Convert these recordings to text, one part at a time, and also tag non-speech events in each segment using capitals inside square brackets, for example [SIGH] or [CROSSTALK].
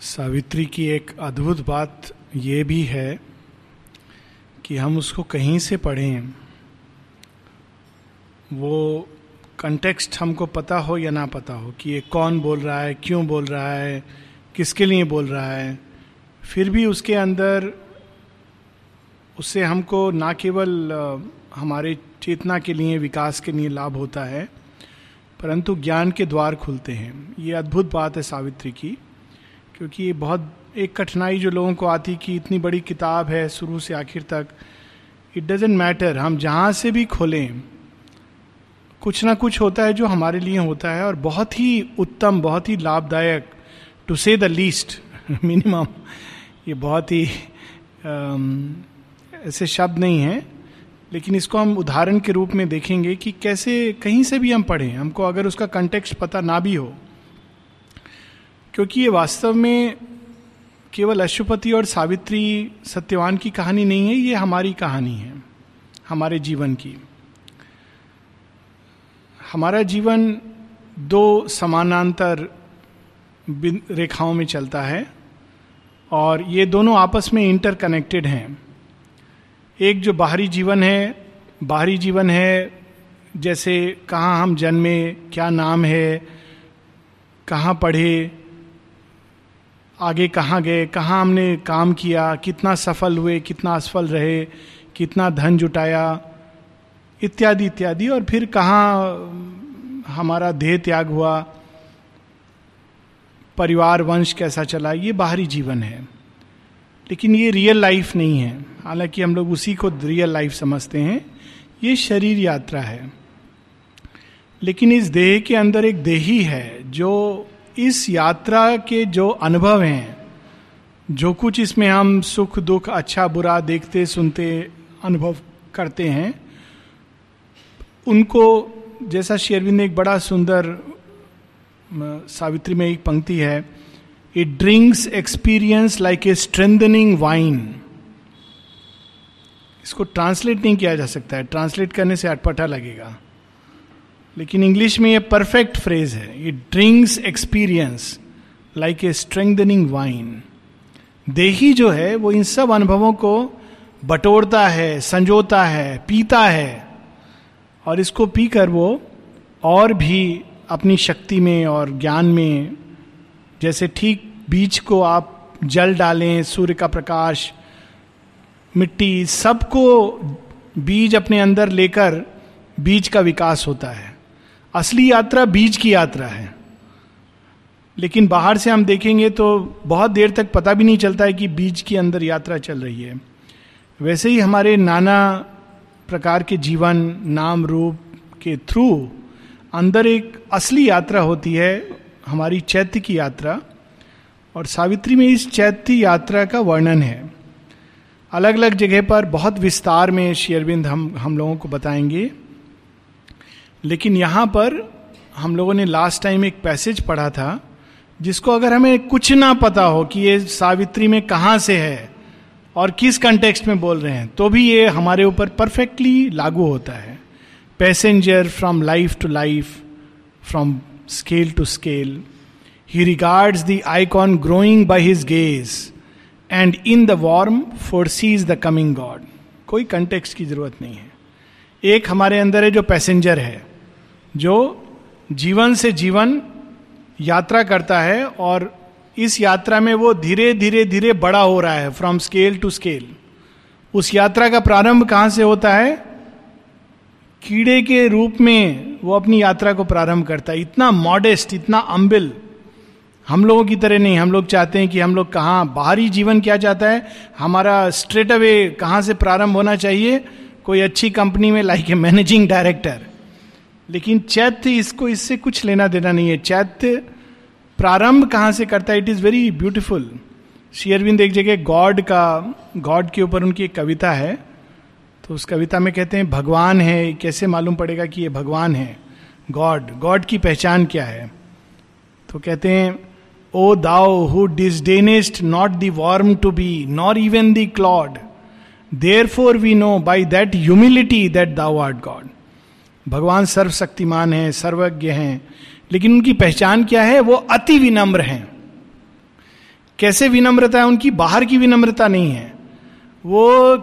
सावित्री की एक अद्भुत बात यह भी है कि हम उसको कहीं से पढ़ें, वो कंटेक्स्ट हमको पता हो या ना पता हो, कि ये कौन बोल रहा है, क्यों बोल रहा है, किसके लिए बोल रहा है, फिर भी उसके अंदर उससे हमको ना केवल हमारे चेतना के लिए, विकास के लिए लाभ होता है, परंतु ज्ञान के द्वार खुलते हैं। ये अद्भुत बात है सावित्री की। क्योंकि ये बहुत, एक कठिनाई जो लोगों को आती कि इतनी बड़ी किताब है शुरू से आखिर तक। इट डजेंट मैटर हम जहाँ से भी खोलें, कुछ ना कुछ होता है जो हमारे लिए होता है और बहुत ही उत्तम, बहुत ही लाभदायक टू से द लीस्ट मिनिमम ये बहुत ही ऐसे शब्द नहीं हैं। लेकिन इसको हम उदाहरण के रूप में देखेंगे कि कैसे कहीं से भी हम पढ़ें। हमको अगर उसका कंटेक्स्ट पता ना भी हो क्योंकि ये वास्तव में केवल अशुपति और सावित्री सत्यवान की कहानी नहीं है, ये हमारी कहानी है, हमारे जीवन की। हमारा जीवन दो समानांतर रेखाओं में चलता है और ये दोनों आपस में इंटरकनेक्टेड हैं। एक जो बाहरी जीवन है, बाहरी जीवन है, जैसे कहाँ हम जन्मे, क्या नाम है, कहाँ पढ़े आगे कहाँ गए, कहाँ हमने काम किया, कितना सफल हुए, कितना असफल रहे, कितना धन जुटाया, इत्यादि इत्यादि। और फिर कहाँ हमारा देह त्याग हुआ, परिवार वंश कैसा चला, ये बाहरी जीवन है। लेकिन ये रियल लाइफ नहीं है। हालाँकि हम लोग उसी को रियल लाइफ समझते हैं। ये शरीर यात्रा है। लेकिन इस देह के अंदर एक देही है, जो इस यात्रा के जो अनुभव हैं, जो कुछ इसमें हम सुख, दुख अच्छा बुरा देखते, सुनते, अनुभव करते हैं, उनको, जैसा शेरविंद ने एक बड़ा सुंदर सावित्री में एक पंक्ति है it drinks experience like a strengthening wine इसको ट्रांसलेट नहीं किया जा सकता है। ट्रांसलेट करने से अटपटा लगेगा। लेकिन इंग्लिश में ये परफेक्ट फ्रेज है। It drinks experience like a strengthening wine देही जो है, वो इन सब अनुभवों को बटोरता है, संजोता है, पीता है और इसको पीकर वो और भी अपनी शक्ति में और ज्ञान में, जैसे ठीक बीज को आप जल डालें, सूर्य का प्रकाश, मिट्टी, सबको बीज अपने अंदर लेकर बीज का विकास होता है। असली यात्रा बीज की यात्रा है। लेकिन बाहर से हम देखेंगे तो बहुत देर तक पता भी नहीं चलता है कि बीज के अंदर यात्रा चल रही है। वैसे ही हमारे नाना प्रकार के जीवन, नाम, रूप के थ्रू अंदर एक असली यात्रा होती है, हमारी चैत्य की यात्रा। और सावित्री में इस चैत्य यात्रा का वर्णन है। अलग अलग जगह पर बहुत विस्तार में शेयरबिंद हम हम लोगों को बताएँगे। लेकिन यहाँ पर हम लोगों ने लास्ट टाइम एक पैसेज पढ़ा था, जिसको अगर हमें कुछ ना पता हो कि ये सावित्री में कहाँ से है और किस कंटेक्स्ट में बोल रहे हैं तो भी ये हमारे ऊपर परफेक्टली लागू होता है। Passenger from life to life from scale to scale he regards the icon growing by his gaze and in the worm foresees the coming god कोई कंटेक्स्ट की ज़रूरत नहीं है। एक हमारे अंदर है जो पैसेंजर है। जो जीवन से जीवन यात्रा करता है और इस यात्रा में वो धीरे धीरे धीरे बड़ा हो रहा है फ्रॉम स्केल टू स्केल उस यात्रा का प्रारंभ कहाँ से होता है? कीड़े के रूप में वो अपनी यात्रा को प्रारंभ करता है। इतना मॉडेस्ट इतना अम्बिल हम लोगों की तरह नहीं, हम लोग चाहते हैं कि हम लोग कहाँ, बाहरी जीवन क्या चाहता है? हमारा स्ट्रेट अवे कहाँ से प्रारंभ होना चाहिए? कोई अच्छी कंपनी में लाइक ए मैनेजिंग डायरेक्टर लेकिन चैत्य इसको, इससे कुछ लेना देना नहीं है। चैत्य प्रारंभ कहाँ से करता है? इट इज़ वेरी ब्यूटिफुल शेयरविंद एक जगह गॉड का, गॉड के ऊपर उनकी एक कविता है। तो उस कविता में कहते हैं, भगवान है, कैसे मालूम पड़ेगा कि ये भगवान है? गॉड गॉड की पहचान क्या है? तो कहते हैं, O thou who disdainest not the worm to be nor even the clod therefore we know by that humility that thou art God भगवान सर्वशक्तिमान हैं, सर्वज्ञ हैं, लेकिन उनकी पहचान क्या है? वो अति विनम्र हैं। कैसे विनम्रता है? उनकी बाहर की विनम्रता नहीं है। वो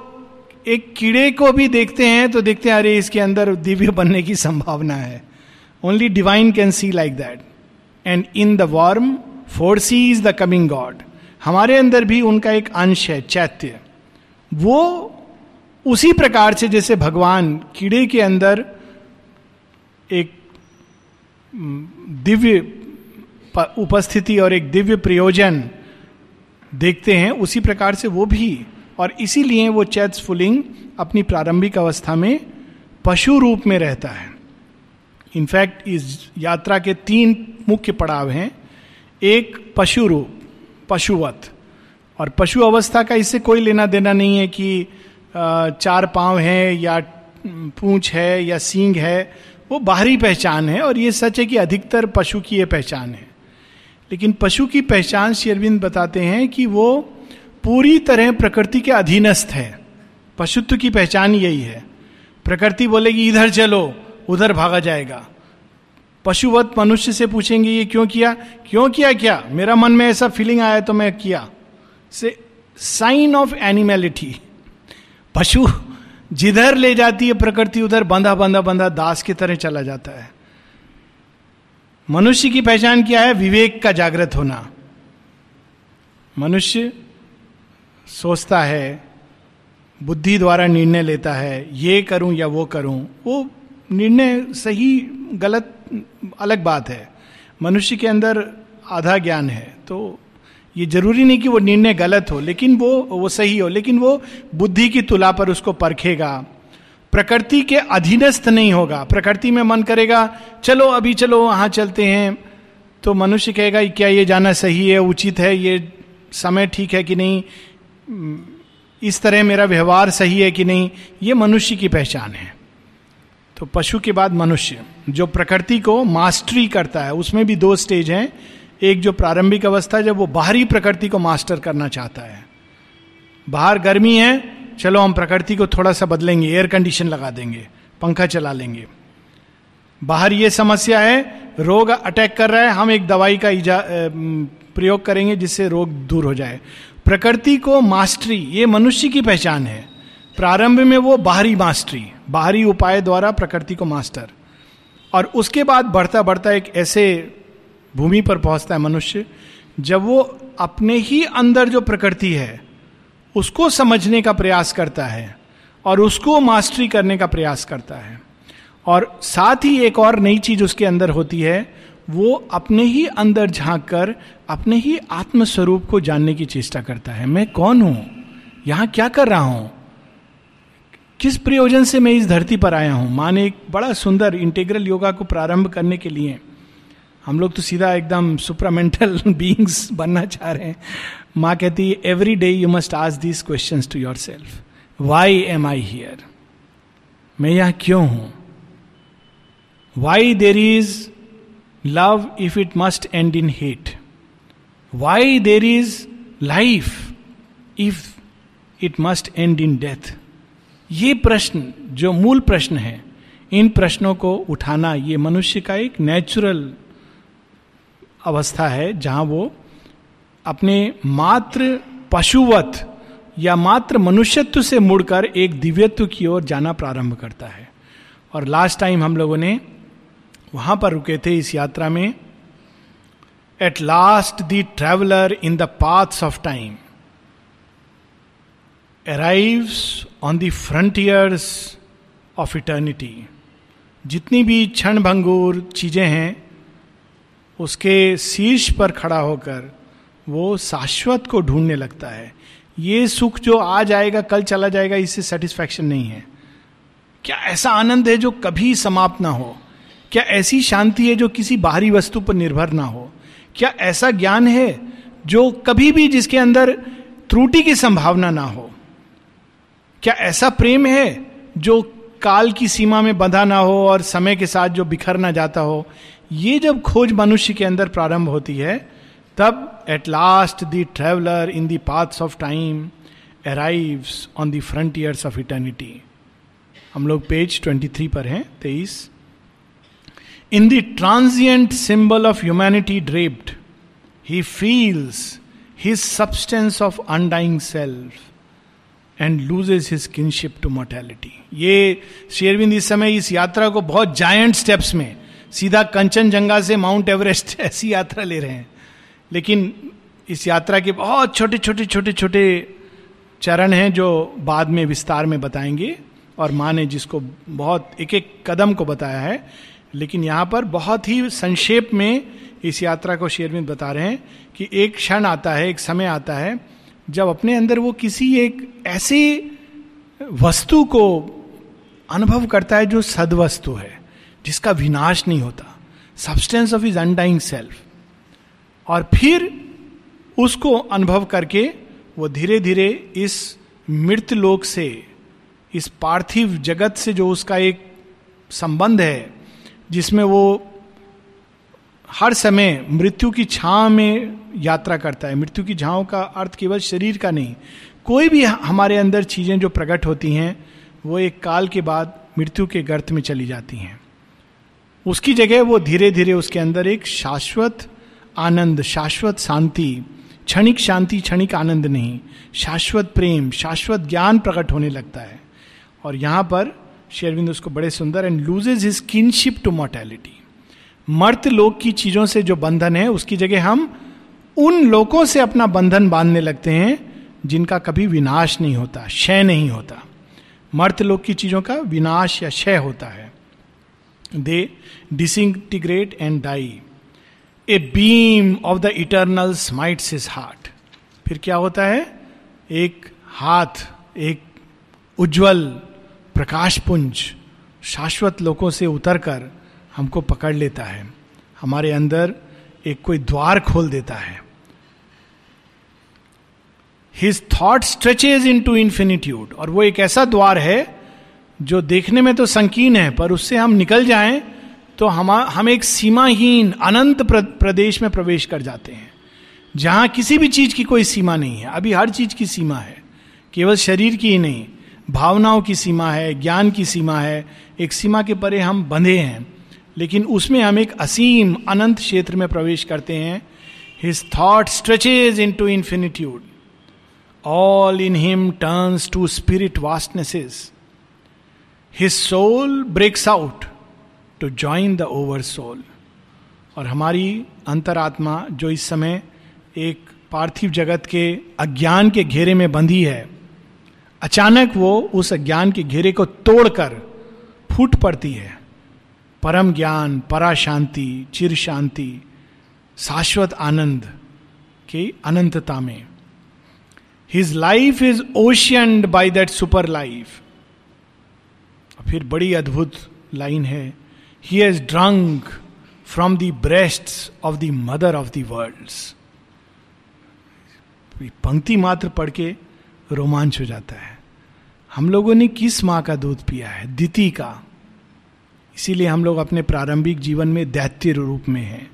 एक कीड़े को भी देखते हैं तो देखते हैं, अरे, इसके अंदर दिव्य बनने की संभावना है। Only divine can see like that and in the worm foresees the coming god हमारे अंदर भी उनका एक अंश है, चैत्य। वो उसी प्रकार से, जैसे भगवान कीड़े के अंदर एक दिव्य उपस्थिति और एक दिव्य प्रयोजन देखते हैं, उसी प्रकार से वो भी। और इसीलिए वो चैत फुलिंग अपनी प्रारंभिक अवस्था में पशु रूप में रहता है। इनफैक्ट इस यात्रा के तीन मुख्य पड़ाव हैं। एक, पशु रूप, पशुवत। और पशु अवस्था का इससे कोई लेना देना नहीं है कि चार पाँव है या पूंछ है या सींग है। वो बाहरी पहचान है और ये सच है कि अधिकतर पशु की ये पहचान है। लेकिन पशु की पहचान शेरविंद बताते हैं कि वो पूरी तरह प्रकृति के अधीनस्थ है। पशुत्व की पहचान यही है। प्रकृति बोलेगी, इधर चलो, उधर भागा जाएगा। पशुवत मनुष्य से पूछेंगे, ये क्यों किया? क्यों किया क्या? मेरा मन में ऐसा फीलिंग आया तो मैं किया? से साइन ऑफ़ एनिमेलिटी पशु जिधर ले जाती है प्रकृति, उधर बंधा बंधा बंधा दास की तरह चला जाता है। मनुष्य की पहचान क्या है? विवेक का जागृत होना। मनुष्य सोचता है, बुद्धि द्वारा निर्णय लेता है, ये करूँ या वो करूँ, वो निर्णय सही, गलत, अलग बात है। मनुष्य के अंदर आधा ज्ञान है तो ये ज़रूरी नहीं कि वो निर्णय गलत हो, लेकिन वो वो सही हो, लेकिन वो बुद्धि की तुला पर उसको परखेगा। प्रकृति के अधीनस्थ नहीं होगा। प्रकृति में मन करेगा, चलो अभी चलो, वहाँ चलते हैं। तो मनुष्य कहेगा क्या, ये जाना सही है, उचित है, ये समय ठीक है कि नहीं? इस तरह मेरा व्यवहार सही है कि नहीं? ये मनुष्य की पहचान है। तो पशु के बाद मनुष्य। जो प्रकृति को मास्टरी करता है, उसमें भी दो स्टेज हैं। एक जो प्रारंभिक अवस्था जब वो बाहरी प्रकृति को मास्टर करना चाहता है। बाहर गर्मी है, चलो हम प्रकृति को थोड़ा सा बदलेंगे एयर कंडीशन लगा देंगे, पंखा चला लेंगे। बाहर ये समस्या है, रोग अटैक कर रहा है, हम एक दवाई का इजा प्रयोग करेंगे जिससे रोग दूर हो जाए। प्रकृति को मास्टरी ये मनुष्य की पहचान है। प्रारंभ में वो बाहरी मास्टरी बाहरी उपाय द्वारा प्रकृति को मास्टर और उसके बाद बढ़ता बढ़ता एक ऐसे भूमि पर पहुँचता है मनुष्य, जब वो अपने ही अंदर जो प्रकृति है, उसको समझने का प्रयास करता है और उसको मास्टरी करने का प्रयास करता है। और साथ ही एक और नई चीज़ उसके अंदर होती है, वो अपने ही अंदर झाँक कर अपने ही आत्मस्वरूप को जानने की चेष्टा करता है। मैं कौन हूँ? यहाँ क्या कर रहा हूँ? किस प्रयोजन से मैं इस धरती पर आया हूँ? माने एक बड़ा सुंदर इंटेग्रल योगा को प्रारंभ करने के लिए हम लोग तो सीधा एकदम सुपरामेंटल बींग्स [LAUGHS] बनना चाह रहे हैं। माँ कहती है every day you must ask these question to yourself why am I here मैं यहाँ क्यों हूँ? Why there is love if it must end in hate why there is life if it must end in death ये प्रश्न, जो मूल प्रश्न है, इन प्रश्नों को उठाना ये मनुष्य का एक नेचुरल अवस्था है जहाँ वो अपने मात्र पशुवत या मात्र मनुष्यत्व से मुड़कर एक दिव्यत्व की ओर जाना प्रारंभ करता है। और लास्ट टाइम हम लोगों ने वहाँ पर रुके थे इस यात्रा में। At last the traveller in the paths of time arrives on the frontiers of eternity जितनी भी क्षण भंगुर चीज़ें हैं उसके शीर्ष पर खड़ा होकर वो शाश्वत को ढूँढने लगता है। ये सुख जो आज आएगा कल चला जाएगा, इससे सेटिस्फैक्शन नहीं है। क्या ऐसा आनंद है जो कभी समाप्त ना हो? क्या ऐसी शांति है जो किसी बाहरी वस्तु पर निर्भर ना हो? क्या ऐसा ज्ञान है जो कभी भी जिसके अंदर त्रुटि की संभावना ना हो? क्या ऐसा प्रेम है जो काल की सीमा में बंधा ना हो और समय के साथ जो बिखर ना जाता हो? ये जब खोज मनुष्य के अंदर प्रारंभ होती है तब at last the traveller in the paths of time arrive on the frontiers of eternity हम लोग पेज 23 पर हैं तेईस। In the transient symbol of humanity draped, he feels his substance of undying self and loses his kinship to mortality ये शेरविंद इस समय इस यात्रा को बहुत जायंट स्टेप्स में सीधा कंचनजंगा से माउंट एवरेस्ट [LAUGHS] ऐसी यात्रा ले रहे हैं। लेकिन इस यात्रा के बहुत छोटे छोटे छोटे छोटे चरण हैं जो बाद में विस्तार में बताएँगे और माँ ने जिसको बहुत एक एक कदम को बताया है, लेकिन यहाँ पर बहुत ही संक्षेप में इस यात्रा को शेरविंद बता रहे हैं कि एक क्षण आता है, एक समय आता है, जब अपने अंदर वो किसी एक ऐसे वस्तु को अनुभव करता है जो सदवस्तु है। जिसका विनाश नहीं होता। Substance of his undying self और फिर उसको अनुभव करके वो धीरे धीरे इस मृत लोक से, इस पार्थिव जगत से जो उसका एक संबंध है, जिसमें वो हर समय मृत्यु की छाव में यात्रा करता है। मृत्यु की छाव का अर्थ केवल शरीर का नहीं। कोई भी हमारे अंदर चीज़ें जो प्रकट होती हैं, वो एक काल के बाद मृत्यु के गर्त में चली जाती हैं। उसकी जगह वो धीरे धीरे उसके अंदर एक शाश्वत आनंद, शाश्वत शांति, क्षणिक शांति, क्षणिक आनंद नहीं, शाश्वत प्रेम, शाश्वत ज्ञान प्रकट होने लगता है। और यहाँ पर शेरविंद उसको बड़े सुंदर and loses his kinship to mortality मर्त लोक की चीज़ों से जो बंधन है, उसकी जगह हम उन लोगों से अपना बंधन बांधने लगते हैं, जिनका कभी विनाश नहीं होता, क्षय नहीं होता। मर्त लोक की चीज़ों का विनाश या क्षय होता है। They disintegrate and die a beam of the eternal smites his heart फिर क्या होता है? एक हाथ, एक उज्जवल प्रकाश पुंज शाश्वत लोगों से उतरकर हमको पकड़ लेता है। हमारे अंदर एक कोई द्वार खोल देता है। His thought stretches into infinitude और वो एक ऐसा द्वार है जो देखने में तो संकीर्ण है, पर उससे हम निकल जाएँ तो हम हम एक सीमाहीन, अनंत प्रदेश में प्रवेश कर जाते हैं। जहाँ किसी भी चीज़ की कोई सीमा नहीं है। अभी हर चीज़ की सीमा है। केवल शरीर की ही नहीं, भावनाओं की सीमा है, ज्ञान की सीमा है। एक सीमा के परे हम बंधे हैं। लेकिन उसमें हम एक असीम, अनंत क्षेत्र में प्रवेश करते हैं। His thought stretches into infinitude all in him turns to spirit vastnesses his soul breaks out to join the oversoul और हमारी अंतरात्मा जो इस समय एक पार्थिव जगत के अज्ञान के घेरे में बंधी है, अचानक वो उस अज्ञान के घेरे को तोड़कर फूट पड़ती है। परम ज्ञान परा शांति चिर शांति शाश्वत आनंद की अनंतता में। His life is oceaned by that superlife फिर बड़ी अद्भुत लाइन है he has drunk from the breast of the mother of the world पंक्ति मात्र पढ़ के रोमांच हो जाता है। हम लोगों ने किस माँ का दूध पिया है? दिति का। इसीलिए हम लोग अपने प्रारंभिक जीवन में दैत्य रूप में हैं,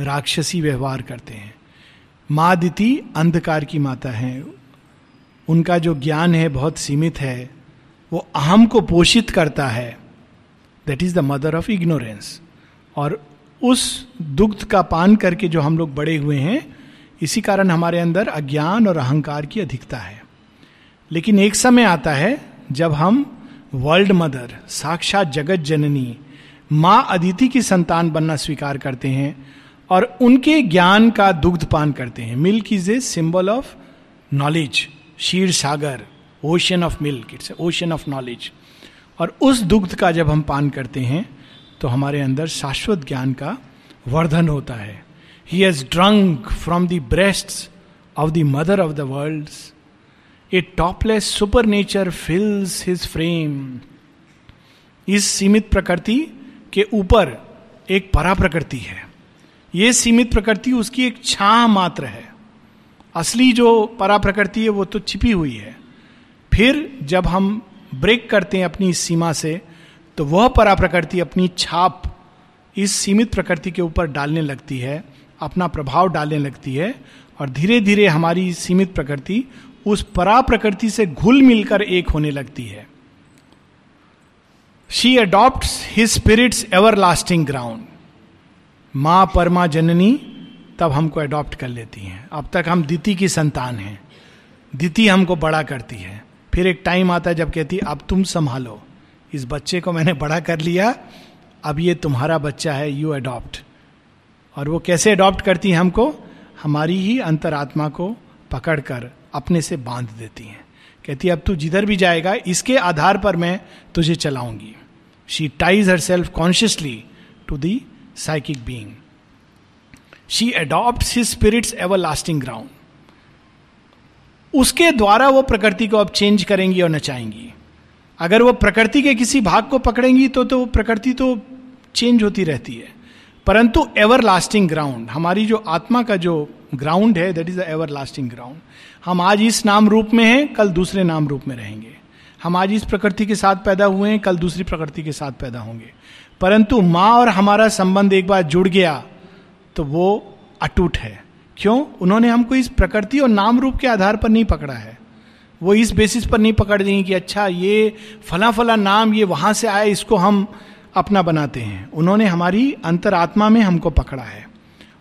राक्षसी व्यवहार करते हैं। माँ दिति अंधकार की माता है। उनका जो ज्ञान है बहुत सीमित है। वो अहम को पोषित करता है। That is the mother of ignorance और उस दुग्ध का पान करके जो हम लोग बड़े हुए हैं, इसी कारण हमारे अंदर अज्ञान और अहंकार की अधिकता है। लेकिन एक समय आता है जब हम वर्ल्ड मदर साक्षात जगत जननी, माँ अदिति की संतान बनना स्वीकार करते हैं और उनके ज्ञान का दुग्ध पान करते हैं। Milk is a symbol of knowledge Ksheer Sagar. Ocean of milk it's ocean of knowledge और उस दुग्ध का जब हम पान करते हैं तो हमारे अंदर शाश्वत ज्ञान का वर्धन होता है। He has drunk from the breast of the mother of the world a topless supernature fills his frame इस सीमित प्रकृति के ऊपर एक परा प्रकृति है। ये सीमित प्रकृति उसकी एक छा मात्र है। असली जो परा प्रकृति है, वो तो छिपी हुई है। फिर जब हम ब्रेक करते हैं अपनी इस सीमा से तो वह परा प्रकृति अपनी छाप इस सीमित प्रकृति के ऊपर डालने लगती है, अपना प्रभाव डालने लगती है, और धीरे धीरे हमारी सीमित प्रकृति उस परा प्रकृति से घुल मिलकर एक होने लगती है। She adopt his spirit's everlasting ground माँ परमा जननी तब हमको अडॉप्ट कर लेती हैं। अब तक हम दीति की संतान हैं। दीति हमको बड़ा करती है। फिर एक टाइम आता है जब कहती अब तुम संभालो। इस बच्चे को मैंने बड़ा कर लिया, अब ये तुम्हारा बच्चा है यू अडॉप्ट और वो कैसे अडॉप्ट करती है हमको? हमारी ही अंतरात्मा को पकड़कर अपने से बाँध देती हैं। कहती है, अब तू जिधर भी जाएगा, इसके आधार पर मैं तुझे चलाऊँगी। She ties herself consciously to the psychic being she adopt his spirit's everlasting ground उसके द्वारा वो प्रकृति को अब चेंज करेंगी और नचाएँगी। अगर वो प्रकृति के किसी भाग को पकड़ेंगी तो तो प्रकृति तो चेंज होती रहती है। परंतु एवर लास्टिंग ग्राउंड हमारी जो आत्मा का जो ग्राउंड है that is the everlasting ground हम आज इस नाम रूप में हैं, कल दूसरे नाम रूप में रहेंगे। हम आज इस प्रकृति के साथ पैदा हुए हैं, कल दूसरी प्रकृति के साथ पैदा होंगे। परंतु माँ और हमारा संबंध एक बार जुड़ गया तो वो अटूट है। क्यों? उन्होंने हमको इस प्रकृति और नाम रूप के आधार पर नहीं पकड़ा है। वो इस बेसिस पर नहीं पकड़ देंगे कि अच्छा ये फला फला नाम ये वहाँ से आया इसको हम अपना बनाते हैं। उन्होंने हमारी अंतरात्मा में हमको पकड़ा है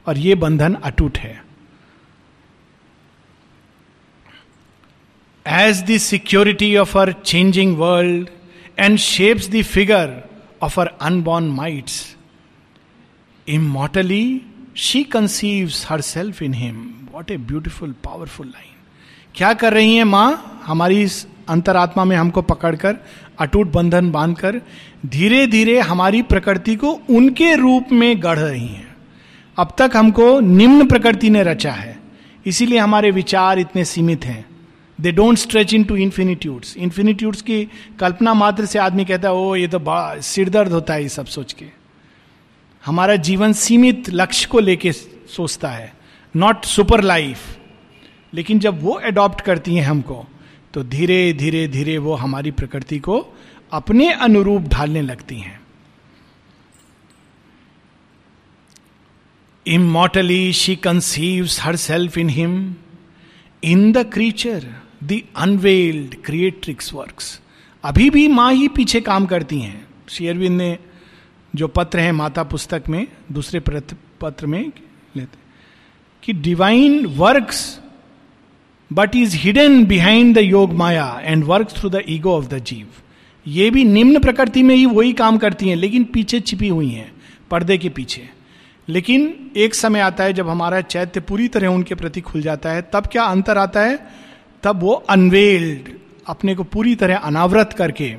और ये बंधन अटूट है। As the security of her changing world and shapes the figure of her unborn mights immortally she conceives herself in him what a beautiful powerful line क्या कर रही है माँ? हमारी इस अंतरात्मा में हमको पकड़कर, अटूट बंधन बांधकर धीरे धीरे हमारी प्रकृति को उनके रूप में गढ़ रही हैं। अब तक हमको निम्न प्रकृति ने रचा है। इसीलिए हमारे विचार इतने सीमित हैं। They don't stretch into infinitudes infinitudes की कल्पना मात्र से आदमी कहता है ओ ये तो बड़ा सिरदर्द होता है ये सब सोच के। हमारा जीवन सीमित लक्ष्य को लेके सोचता है नॉट सुपर लाइफ लेकिन जब वो एडॉप्ट करती हैं हमको तो धीरे धीरे धीरे वो हमारी प्रकृति को अपने अनुरूप ढालने लगती हैं। Immortally she conceives herself in him in the creature the unveiled creatrix works अभी भी माँ ही पीछे काम करती हैं। शेयरविंद ने जो पत्र है माता पुस्तक में, दूसरे पत्र में लेते कि divine works but is hidden behind the yoga maya and work through the ego of the jiva ये भी निम्न प्रकृति में ही वही काम करती हैं, लेकिन पीछे छिपी हुई हैं, पर्दे के पीछे। लेकिन एक समय आता है जब हमारा चैत्य पूरी तरह उनके प्रति खुल जाता है, तब क्या अंतर आता है? तब वो अनवेल्ड अपने को पूरी तरह अनावृत करके,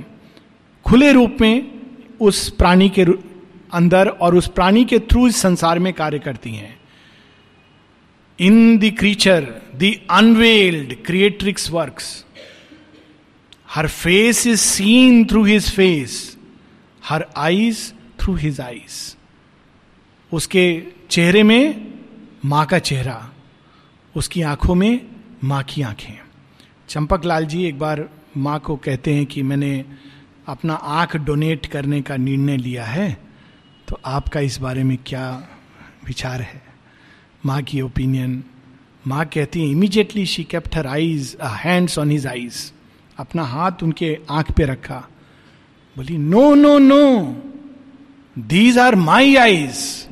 खुले रूप में उस प्राणी के अंदर और उस प्राणी के थ्रू इस संसार में कार्य करती हैं। In the creature the unveiled creatrix works her face is seen through his face her eyes through his eyes उसके चेहरे में माँ का चेहरा, उसकी आँखों में माँ की आँखें। चंपक लाल जी एक बार माँ को कहते हैं कि मैंने अपना आँख डोनेट करने का निर्णय लिया है तो आपका इस बारे में क्या विचार है? माँ की ओपिनियन माँ कहती है immediately she kept her eyes hands on his eyes अपना हाथ उनके आँख पे रखा। बोली no no no these are my eyes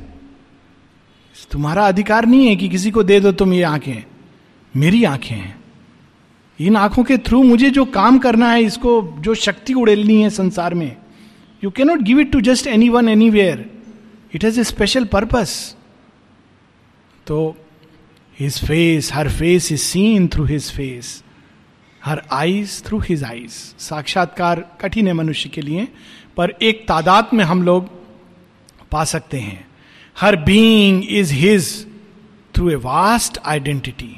तुम्हारा अधिकार नहीं है कि किसी को दे दो तुम ये आँखें। मेरी आँखें हैं। इन आँखों के थ्रू मुझे जो काम करना है, इसको, जो शक्ति उड़ेलनी है संसार में you cannot give it to just anyone anywhere it has a special purpose तो his face her face is seen through his face her eyes through his eyes साक्षात्कार कठिन है मनुष्य के लिए, पर एक तादाद में हम लोग पा सकते हैं। Her being is his through a vast identity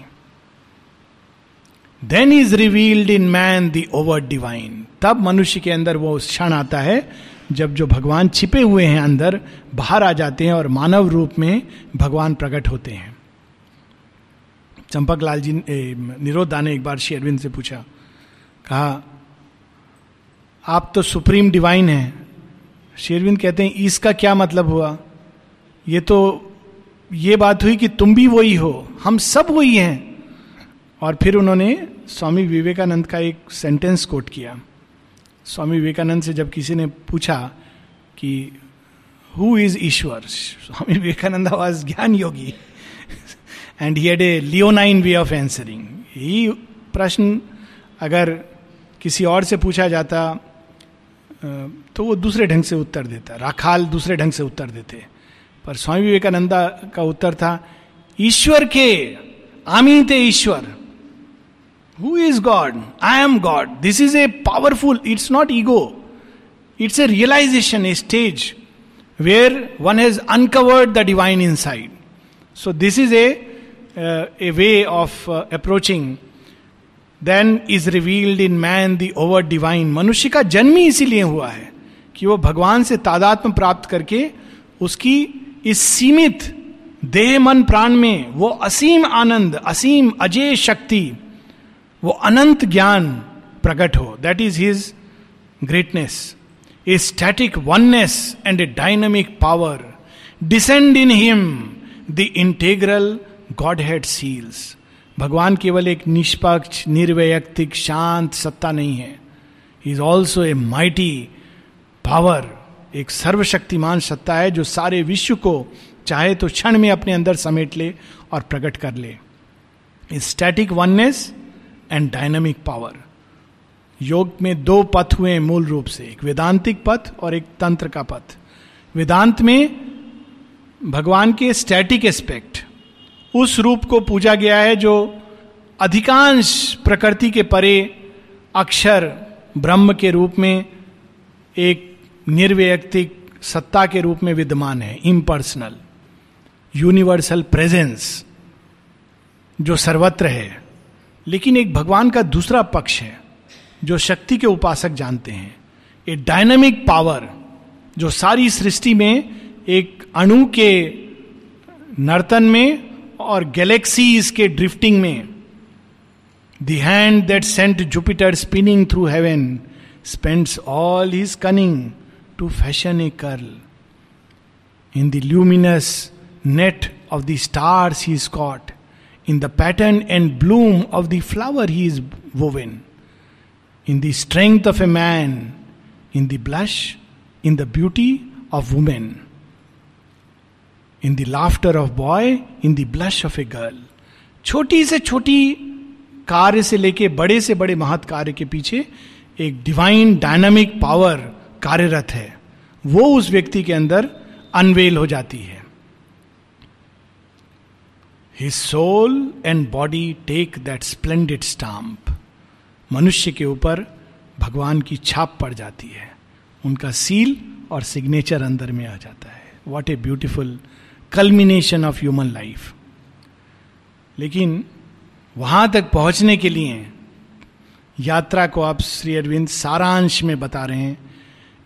then is revealed in man the over divine तब मनुष्य के अंदर वो क्षण आता है, जब जो भगवान छिपे हुए हैं अंदर, बाहर आ जाते हैं और मानव रूप में भगवान प्रकट होते हैं। चंपक लाल जी निरोधा ने एक बार श्री अरविंद से पूछा, कहा, आप तो सुप्रीम डिवाइन हैं। शेरविंद कहते हैं, इसका क्या मतलब हुआ? ये तो ये बात हुई कि तुम भी वही हो, हम सब वही हैं। और फिर उन्होंने स्वामी विवेकानंद का एक सेंटेंस कोट किया। स्वामी विवेकानंद से जब किसी ने पूछा कि हु इज़ ईश्वर स्वामी विवेकानंद वॉज़ ज्ञान योगी। And he had a leonine way of answering ही प्रश्न अगर किसी और से पूछा जाता तो वो दूसरे ढंग से उत्तर देता। राखाल दूसरे ढंग से उत्तर देते। पर स्वामी विवेकानंदा का उत्तर था, ईश्वर के आमी थे ईश्वर। Who is God I am God this is a powerful it's not ego it's a realisation a stage where one has uncovered the divine inside so this is a a way of approaching then is revealed in man the over divine मनुष्य का जन्म ही इसीलिए हुआ है कि वो भगवान से तादात्म प्राप्त करके उसकी इस सीमित देह, मन, प्राण में वो असीम आनंद, असीम अजय शक्ति वो अनंत ज्ञान प्रकट हो। That is his greatness a static oneness and a dynamic power descend in him the integral godhead seals भगवान केवल एक निष्पक्ष, निर्वैयक्तिक, शांत सत्ता नहीं है। Is also a mighty power एक सर्वशक्तिमान सत्ता है जो सारे विश्व को चाहे तो क्षण में अपने अंदर समेट ले और प्रकट कर ले। Static oneness and dynamic power योग में दो पथ हुए मूल रूप से, एक वेदांतिक पथ और एक तंत्र का पथ। वेदांत में भगवान के स्टैटिक एस्पेक्ट उस रूप को पूजा गया है जो अधिकांश प्रकृति के परे अक्षर ब्रह्म के रूप में, एक निर्वैयक्तिक सत्ता के रूप में विद्यमान है इम्पर्सनल यूनिवर्सल प्रेजेंस जो सर्वत्र है। लेकिन एक भगवान का दूसरा पक्ष है, जो शक्ति के उपासक जानते हैं। ए डायनामिक पावर जो सारी सृष्टि में एक अणु के नर्तन में और गैलेक्सीज के ड्रिफ्टिंग में। The hand that sent Jupiter spinning through heaven spends all his cunning to fashion a curl in the luminous net of the stars he caught in the pattern and bloom of the flower he is woven in the strength of a man in the blush in the beauty of women in the laughter of boy in the blush of a girl छोटी से छोटी कार्य से लेके बड़े से बड़े महत् कार्य के पीछे एक डिवाइन डायनामिक पावर कार्यरत है वो उस व्यक्ति के अंदर अनवेल हो जाती है his soul and body take that splendid stamp मनुष्य के ऊपर भगवान की छाप पड़ जाती है। उनका सील और सिग्नेचर अंदर में आ जाता है। What a beautiful culmination of human life लेकिन वहाँ तक पहुँचने के लिए यात्रा को आप श्री अरविंद सारांश में बता रहे हैं।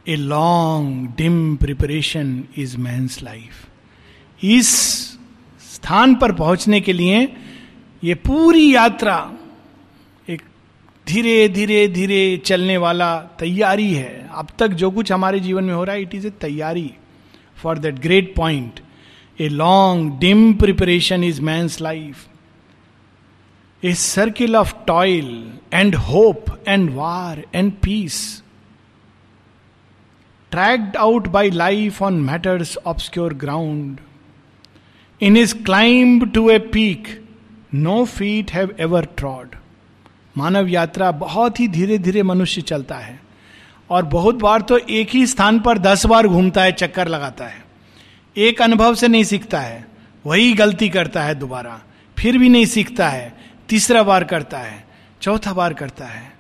A long dim preparation is man's life इस स्थान पर पहुँचने के लिए ये पूरी यात्रा एक धीरे धीरे धीरे चलने वाला तैयारी है। अब तक जो कुछ हमारे जीवन में हो रहा है इट इज़ ए तैयारी for that great point a long dim preparation is man's life a circle of toil and hope and war and peace tracked out by life on matters obscure ground. In his climb to a peak, no feet have ever trod. मानव यात्रा बहुत ही धीरे धीरे मनुष्य चलता है। और बहुत बार तो एक ही स्थान पर दस बार घूमता है चक्कर लगाता है। एक अनुभव से नहीं सीखता है वही गलती करता है दोबारा। फिर भी नहीं सीखता है तीसरा बार करता है चौथा बार करता है।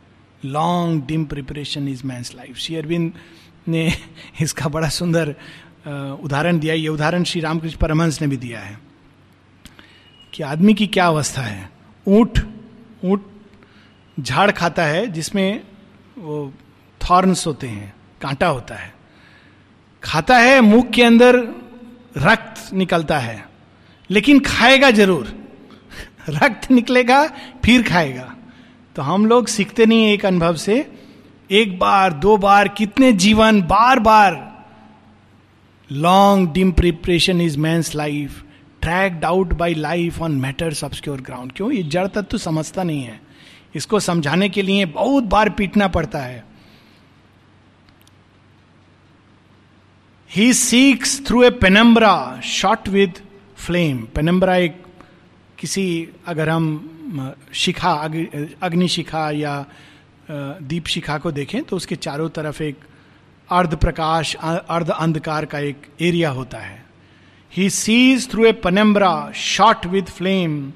Long dim preparation is man life Shri Aurobindo ने [LAUGHS] इसका बड़ा सुंदर उदाहरण दिया, ये उदाहरण श्री रामकृष्ण परमहंस ने भी दिया है कि आदमी की क्या अवस्था है? ऊँट ऊँट झाड़ खाता है जिसमें वो थॉर्न्स होते हैं, कांटा होता है। खाता है, मुख के अंदर रक्त निकलता है, लेकिन खाएगा ज़रूर। [LAUGHS] रक्त निकलेगा, फिर खाएगा। तो हम लोग सीखते नहीं एक अनुभव से, एक बार, दो बार, कितने जीवन बार बार long dim preparation is man life tracked out by life on matter's obscure ground क्यों? ये जड़ तत्व तो समझता नहीं है। इसको समझाने के लिए बहुत बार पीटना पड़ता है। He seeks through a penumbra shot with flame penumbra एक किसी, अगर हम शिखा अग्नि शिखा या दीप शिखा को देखें तो उसके चारों तरफ़ एक अर्ध प्रकाश अर्ध अंधकार का एक एरिया होता है। He sees through a penumbra shot with flame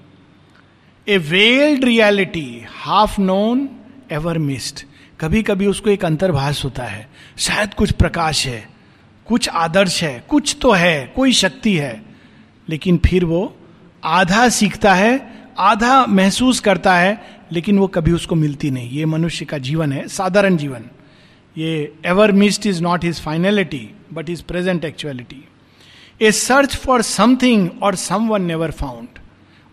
a veiled reality half known ever missed कभी कभी उसको एक अंतर्भाष होता है। शायद कुछ प्रकाश है, कुछ आदर्श है, कुछ तो है, कोई शक्ति है। लेकिन फिर वो आधा सीखता है, आधा महसूस करता है, लेकिन वो कभी उसको मिलती नहीं। ये मनुष्य का जीवन है, साधारण जीवन। ये ever missed is not his finality but is present actuality a search for something और सम वन नेवर फाउंड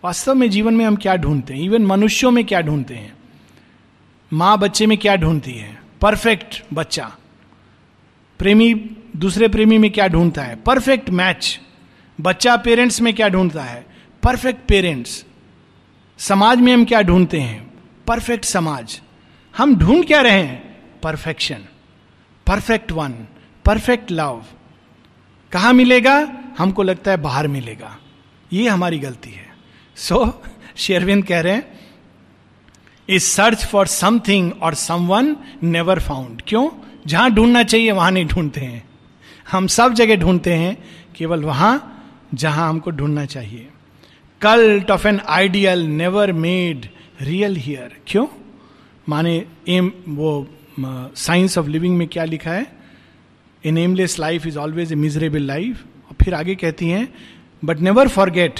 वास्तव में जीवन में हम क्या ढूंढते हैं? इवन मनुष्यों में क्या ढूंढते हैं? माँ बच्चे में क्या ढूंढती है? परफेक्ट बच्चा। प्रेमी, दूसरे प्रेमी में क्या ढूंढता है? परफेक्ट मैच बच्चा पेरेंट्स में क्या ढूंढता है? परफेक्ट पेरेंट्स समाज में हम क्या ढूंढते हैं? परफेक्ट समाज। हम ढूंढ क्या रहे हैं? Perfection perfect one perfect love कहा मिलेगा? हमको लगता है बाहर मिलेगा। ये हमारी गलती है। सो so, [LAUGHS] शेरविंद कह रहे हैं इज़ सर्च फॉर समथिंग और सम वन नेवर फाउंड क्यों? जहाँ ढूंढना चाहिए वहाँ नहीं ढूंढते हैं। हम सब जगह ढूंढते हैं केवल वहाँ जहाँ हमको ढूंढना चाहिए। Cult of an ideal never made real here क्यों? माने एम वो साइंस ऑफ़ लिविंग में क्या लिखा है? A nameless life is always a miserable life और फिर आगे कहती हैं but never forget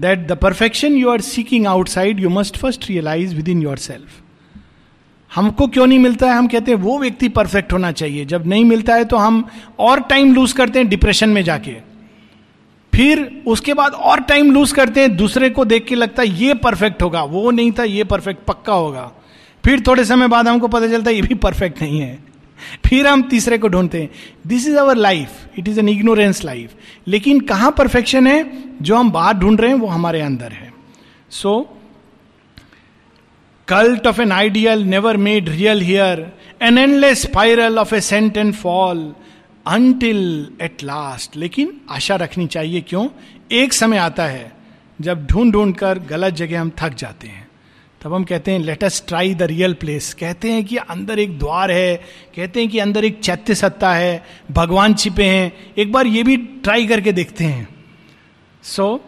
that the perfection you are seeking outside you must first realise within yourself हमको क्यों नहीं मिलता है? हम कहते हैं, वो व्यक्ति परफेक्ट होना चाहिए। जब नहीं मिलता है तो हम और टाइम लूज करते हैं डिप्रेशन में जाके. फिर उसके बाद और टाइम लूज करते हैं, दूसरे को देख के लगता है, ये परफेक्ट होगा। वो नहीं था, ये परफेक्ट पक्का होगा। फिर थोड़े समय बाद हमको पता चलता है, ये भी परफेक्ट नहीं है। फिर हम तीसरे को ढूंढते हैं। This is our life it is an ignorance life लेकिन कहाँ परफेक्शन है? जो हम बाहर ढूंढ रहे हैं, वो हमारे अंदर है। So cult of an ideal never made real here an endless spiral of ascent and fall until at last लेकिन आशा रखनी चाहिए क्यों? एक समय आता है, जब ढूंढ ढूंढ कर गलत जगह हम थक जाते हैं। तब हम कहते हैं let us try the real place कहते हैं कि अंदर एक द्वार है, कहते हैं कि अंदर एक चैत्य सत्ता है, भगवान छिपे हैं। एक बार ये भी ट्राई करके देखते हैं। So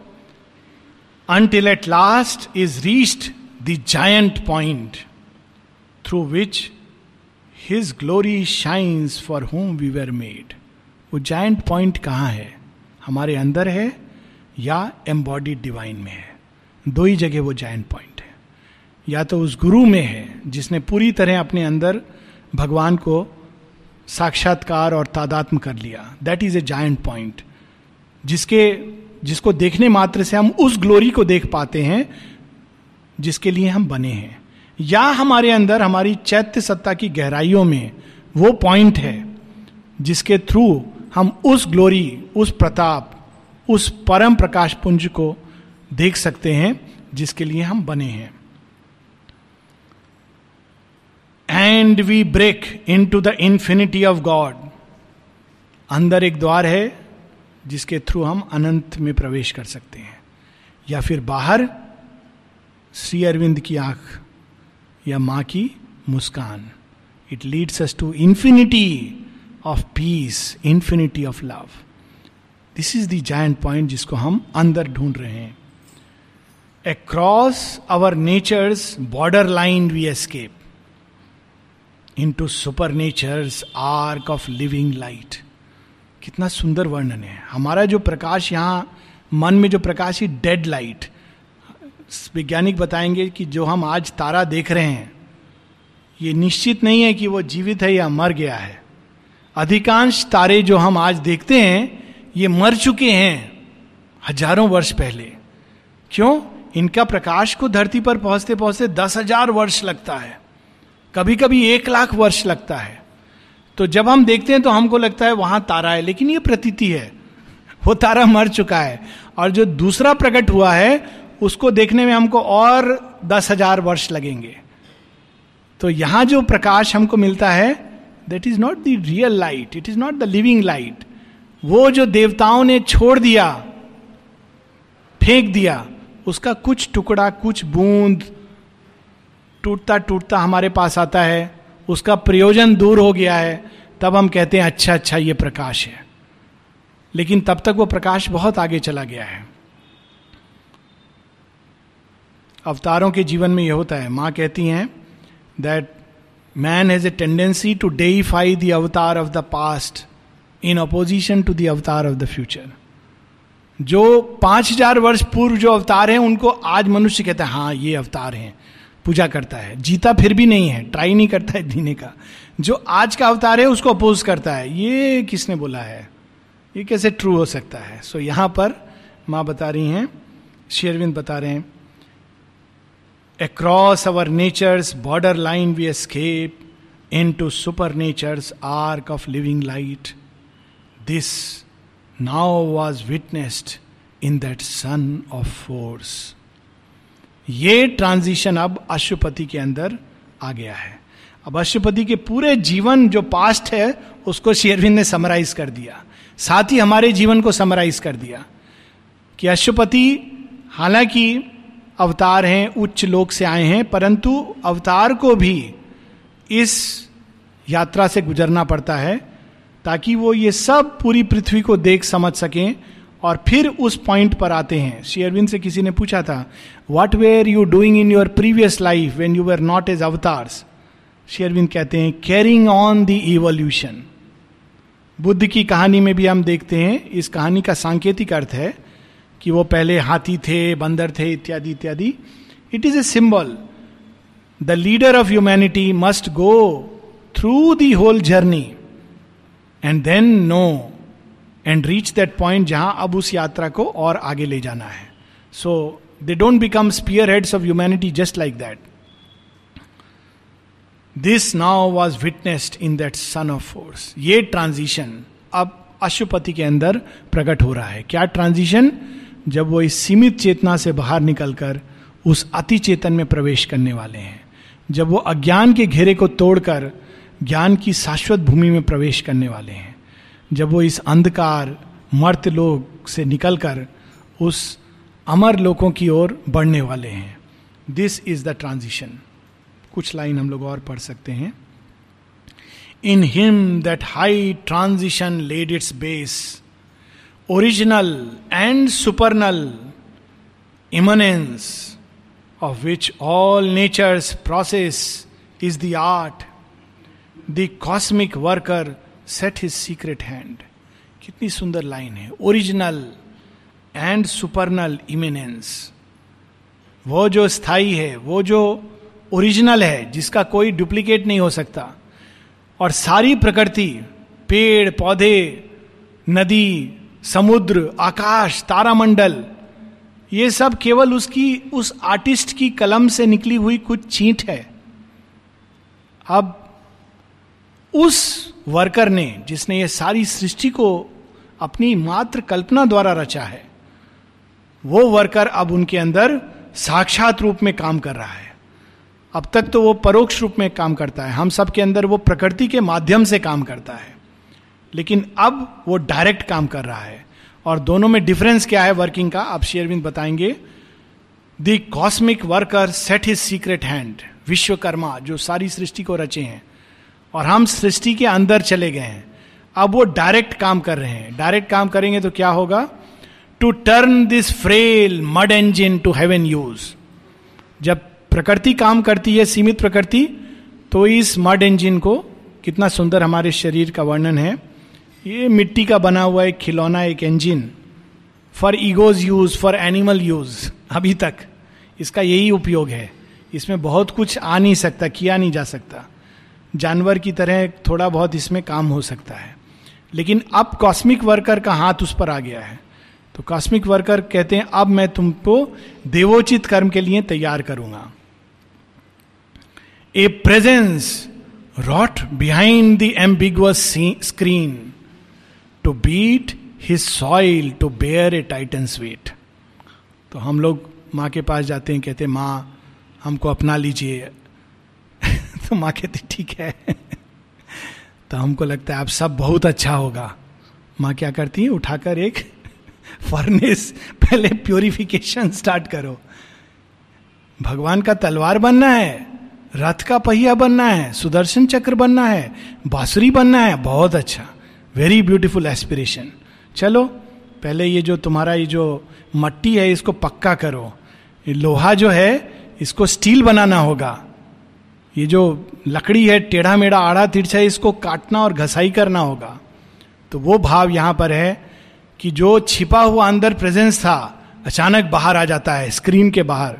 until at last is reached the giant point through which his glory shines for whom we were made वो जायंट पॉइंट कहाँ है? हमारे अंदर है या एम्बॉडीड डिवाइन में है? दो ही जगह वो जायंट पॉइंट या तो उस गुरु में है जिसने पूरी तरह अपने अंदर भगवान को साक्षात्कार और तादात्म कर लिया। That is a giant point जिसके, जिसको देखने मात्र से हम उस ग्लोरी को देख पाते हैं, जिसके लिए हम बने हैं। या हमारे अंदर, हमारी चैत्य सत्ता की गहराइयों में वो पॉइंट है, जिसके थ्रू हम उस ग्लोरी उस प्रताप, उस परम प्रकाश पुंज को देख सकते हैं, जिसके लिए हम बने हैं। And we break into the infinity of God अंदर एक द्वार है, जिसके थ्रू हम अनंत में प्रवेश कर सकते हैं। या फिर बाहर, श्री अरविंद की आँख या माँ की मुस्कान। It leads us to infinity of peace infinity of love this is the giant point जिसको हम अंदर ढूंढ रहे हैं। Across our nature's border line we escape into super nature's arc of living light कितना सुंदर वर्णन है। हमारा जो प्रकाश यहाँ, मन में जो प्रकाश है डेड लाइट वैज्ञानिक बताएँगे कि जो हम आज तारा देख रहे हैं, ये निश्चित नहीं है कि वो जीवित है या मर गया है। अधिकांश तारे जो हम आज देखते हैं, ये मर चुके हैं हज़ारों वर्ष पहले। क्यों? इनका प्रकाश को धरती पर पहुँचते पहुँचते दस हज़ार वर्ष लगता है। कभी कभी एक लाख वर्ष लगता है। तो जब हम देखते हैं तो हमको लगता है वहाँ तारा है, लेकिन ये प्रतीति है। वो तारा मर चुका है और जो दूसरा प्रकट हुआ है, उसको देखने में हमको और दस हज़ार वर्ष लगेंगे। तो यहाँ जो प्रकाश हमको मिलता है that is not the real light it is not the living light वो जो देवताओं ने छोड़ दिया, फेंक दिया, उसका कुछ टुकड़ा, कुछ बूंद टूटता टूटता हमारे पास आता है, उसका प्रयोजन दूर हो गया है, तब हम कहते हैं अच्छा अच्छा ये प्रकाश है। लेकिन तब तक वो प्रकाश बहुत आगे चला गया है। अवतारों के जीवन में यह होता है, माँ कहती हैं that man has a tendency to deify the avatar of the past in opposition to the avatar of the future जो पाँच हज़ार वर्ष पूर्व जो अवतार हैं, उनको आज मनुष्य कहता है हाँ ये अवतार हैं। पूजा करता है। जीता फिर भी नहीं है ट्राई नहीं करता है जीने का। जो आज का अवतार है उसको अपोज करता है। ये किसने बोला है? ये कैसे ट्रू हो सकता है? सो so, यहाँ पर माँ बता रही हैं शेरविंद बता रहे हैं across our nature's border line we escape into super nature's arc of living light this now was witnessed in that sun of force ये ट्रांजिशन अब अशुपति के अंदर आ गया है। अब अशुपति के पूरे जीवन जो पास्ट है, उसको शेरविन ने समराइज कर दिया। साथ ही हमारे जीवन को समराइज कर दिया कि अशुपति हालाँकि अवतार हैं, उच्च लोक से आए हैं, परंतु अवतार को भी इस यात्रा से गुजरना पड़ता है ताकि वो ये सब पूरी पृथ्वी को देख समझ सकें और फिर उस पॉइंट पर आते हैं। शेयरविंद से किसी ने पूछा था what were you doing in your previous life when you were not as avatars शेयरविंद कहते हैं carrying on the evolution Buddha की कहानी में भी हम देखते हैं, इस कहानी का सांकेतिक अर्थ है कि वो पहले हाथी थे, बंदर थे, इत्यादि इत्यादि। It is a symbol the leader of humanity must go through the whole journey and then know and reach that point जहाँ अब उस यात्रा को और आगे ले जाना है। So they don't become spear heads of humanity just like that this now was witnessed in that son of force ये ट्रांजिशन अब अशुपति के अंदर प्रकट हो रहा है। क्या ट्रांजिशन जब वो इस सीमित चेतना से बाहर निकलकर उस अति चेतन में प्रवेश करने वाले हैं। जब वो अज्ञान के घेरे को तोड़कर ज्ञान की शाश्वत भूमि में प्रवेश करने वाले हैं। जब वो इस अंधकार, मर्त लोग से निकलकर उस अमर लोगों की ओर बढ़ने वाले हैं। दिस इज़ द ट्रांजिशन कुछ लाइन हम लोग और पढ़ सकते हैं। In him that high transition laid its base original and supernal immanence of which all nature's process is the art the cosmic worker set his secret hand कितनी सुंदर line है। ओरिजिनल एंड सुपरनल इमिनेंस वो जो स्थायी है, वो जो original है, जिसका कोई डुप्लीकेट नहीं हो सकता। और सारी प्रकृति, पेड़, पौधे, नदी, समुद्र, आकाश, तारामंडल, ये सब केवल उसकी, उस आर्टिस्ट की कलम से निकली हुई कुछ चींट है। अब उस वर्कर ने, जिसने ये सारी सृष्टि को अपनी मात्र कल्पना द्वारा रचा है, वो वर्कर अब उनके अंदर साक्षात रूप में काम कर रहा है। अब तक तो वो परोक्ष रूप में काम करता है। हम सब के अंदर वो प्रकृति के माध्यम से काम करता है। लेकिन अब वो डायरेक्ट काम कर रहा है। और दोनों में डिफरेंस क्या है वर्किंग का, आप शेयरविंद बताएँगे। The cosmic worker set his secret hand, Vishwakarma, जो सारी सृष्टि को रचे हैं। और हम सृष्टि के अंदर चले गए हैं। अब वो डायरेक्ट काम कर रहे हैं। डायरेक्ट काम करेंगे तो क्या होगा? To turn this frail mud engine to heaven use जब प्रकृति काम करती है, सीमित प्रकृति तो इस मड इंजिन को कितना सुंदर हमारे शरीर का वर्णन है। ये मिट्टी का बना हुआ एक खिलौना, एक engine for egos use for animal use अभी तक। इसका यही उपयोग है। इसमें बहुत कुछ आ नहीं सकता, किया नहीं जा सकता। जानवर की तरह थोड़ा बहुत इसमें काम हो सकता है। लेकिन अब कॉस्मिक वर्कर का हाथ उस पर आ गया है। तो कॉस्मिक वर्कर कहते हैं, अब मैं तुमको देवोचित कर्म के लिए तैयार करूँगा। A presence wrought behind ambiguous screen to beat his soil to bear a titan's weight तो हम लोग माँ के पास जाते हैं, कहते हैं, माँ, हमको अपना लीजिए। तो माँ कहती, ठीक है। तो हमको लगता है अब सब बहुत अच्छा होगा। माँ क्या करती है? उठाकर एक फर्नेस पहले प्योरिफिकेशन स्टार्ट करो। भगवान का तलवार बनना है, रथ का पहिया बनना है, सुदर्शन चक्र बनना है, बांसुरी बनना है, बहुत अच्छा। वेरी ब्यूटीफुल एस्पिरेशन चलो, पहले ये जो तुम्हारा ये जो मट्टी है, इसको पक्का करो। लोहा जो है, इसको स्टील बनाना होगा। ये जो लकड़ी है टेढ़ा मेढ़ा आड़ा तिरछा इसको काटना और घसाई करना होगा। तो वो भाव यहाँ पर है कि जो छिपा हुआ अंदर प्रेजेंस था, अचानक बाहर आ जाता है स्क्रीन के बाहर।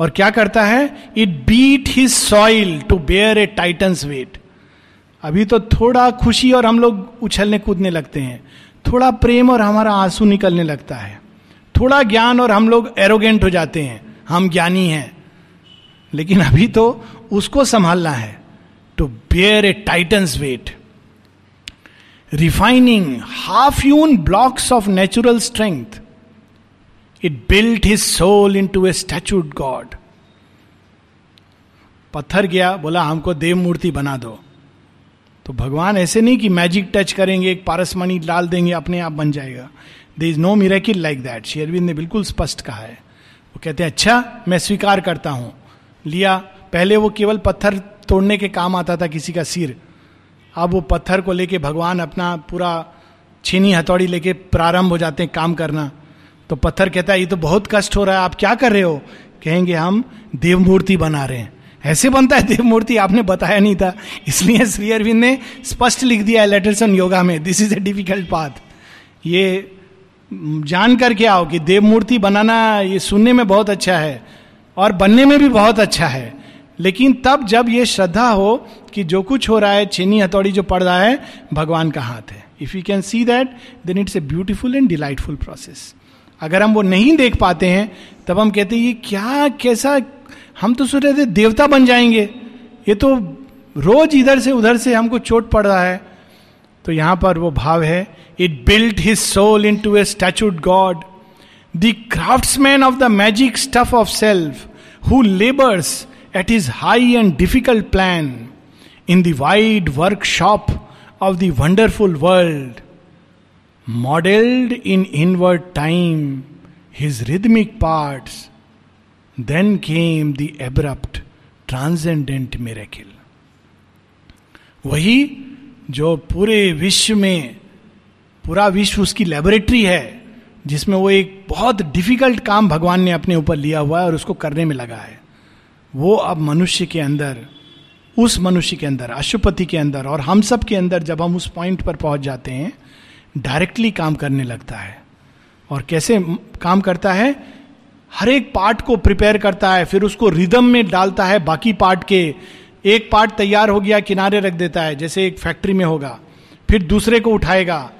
और क्या करता है? It beat his soil to bear a titan's weight अभी तो थोड़ा खुशी और हम लोग उछलने कूदने लगते हैं। थोड़ा प्रेम और हमारा आँसू निकलने लगता है। थोड़ा ज्ञान और हम लोग एरोगेंट हो जाते हैं। हम ज्ञानी हैं। लेकिन अभी तो उसको संभालना है। To bear a titan's weight refining half hewn blocks of natural strength it built his soul into a statued god पत्थर गया, बोला, हमको देव मूर्ति बना दो। तो भगवान ऐसे नहीं कि मैजिक टच करेंगे, एक पारसमणि डाल देंगे, अपने आप बन जाएगा। There is no miracle like that शेयरविंद ने बिल्कुल स्पष्ट कहा है। वो कहते हैं अच्छा मैं स्वीकार करता हूँ। लिया पहले वो केवल पत्थर तोड़ने के काम आता था किसी का सिर। अब वो पत्थर को लेके भगवान अपना पूरा छीनी हथौड़ी लेके प्रारंभ हो जाते हैं काम करना। तो पत्थर कहता है, ये तो बहुत कष्ट हो रहा है, आप क्या कर रहे हो? कहेंगे, हम देव मूर्ति बना रहे हैं। ऐसे बनता है देव मूर्ति आपने बताया नहीं था। इसलिए श्री अरविंद ने स्पष्ट लिख दिया है लेटर्स ऑन योगा में this is a difficult path ये जान करके आओ कि देव मूर्ति बनाना ये सुनने में बहुत अच्छा है और बनने में भी बहुत अच्छा है। लेकिन तब जब ये श्रद्धा हो कि जो कुछ हो रहा है, चीनी हथौड़ी जो पड़ रहा है, भगवान का हाथ है। If you can see that then it's a beautiful and delightful process अगर हम वो नहीं देख पाते हैं, तब हम कहते हैं, ये क्या, कैसा, हम तो सोच रहे थे देवता बन जाएँगे। ये तो रोज इधर से उधर से हमको चोट पड़ रहा है। तो यहाँ पर वो भाव है it built his soul into a statued god the craftsman of the magic stuff of self who labours at his high and difficult plan in the wide workshop of the wonderful world modelled in inward time his rhythmic parts then came the abrupt miracle वही जो पूरे विश्व में, पूरा विश्व उसकी laboratory है, जिसमें वो एक बहुत डिफ़िकल्ट काम भगवान ने अपने ऊपर लिया हुआ है और उसको करने में लगा है। वो अब मनुष्य के अंदर, उस मनुष्य के अंदर, अशुपति के अंदर और हम सब के अंदर जब हम उस पॉइंट पर पहुँच जाते हैं डायरेक्टली काम करने लगता है। और कैसे काम करता है? हर एक पार्ट को प्रिपेयर करता है, फिर उसको रिदम में डालता है, बाकी पार्ट के। एक पार्ट तैयार हो गया, किनारे रख देता है, जैसे एक फैक्ट्री में होगा, फिर दूसरे को उठाएगा।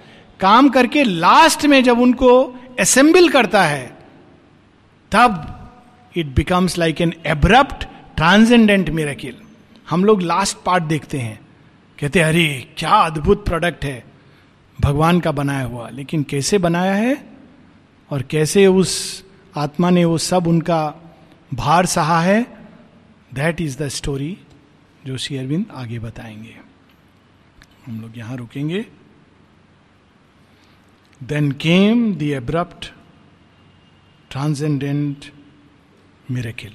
काम करके लास्ट में जब उनको असेंबल करता है, तब it becomes like an abrupt transcendent miracle हम लोग लास्ट पार्ट देखते हैं। कहते अरे, क्या अद्भुत प्रोडक्ट है। भगवान का बनाया हुआ। लेकिन कैसे बनाया है? और कैसे उस आत्मा ने वो सब उनका भार सहा है? दैट इज़ द स्टोरी जो श्री अरविंद आगे बताएँगे। हम लोग यहाँ रुकेंगे। Then came the abrupt transcendent miracle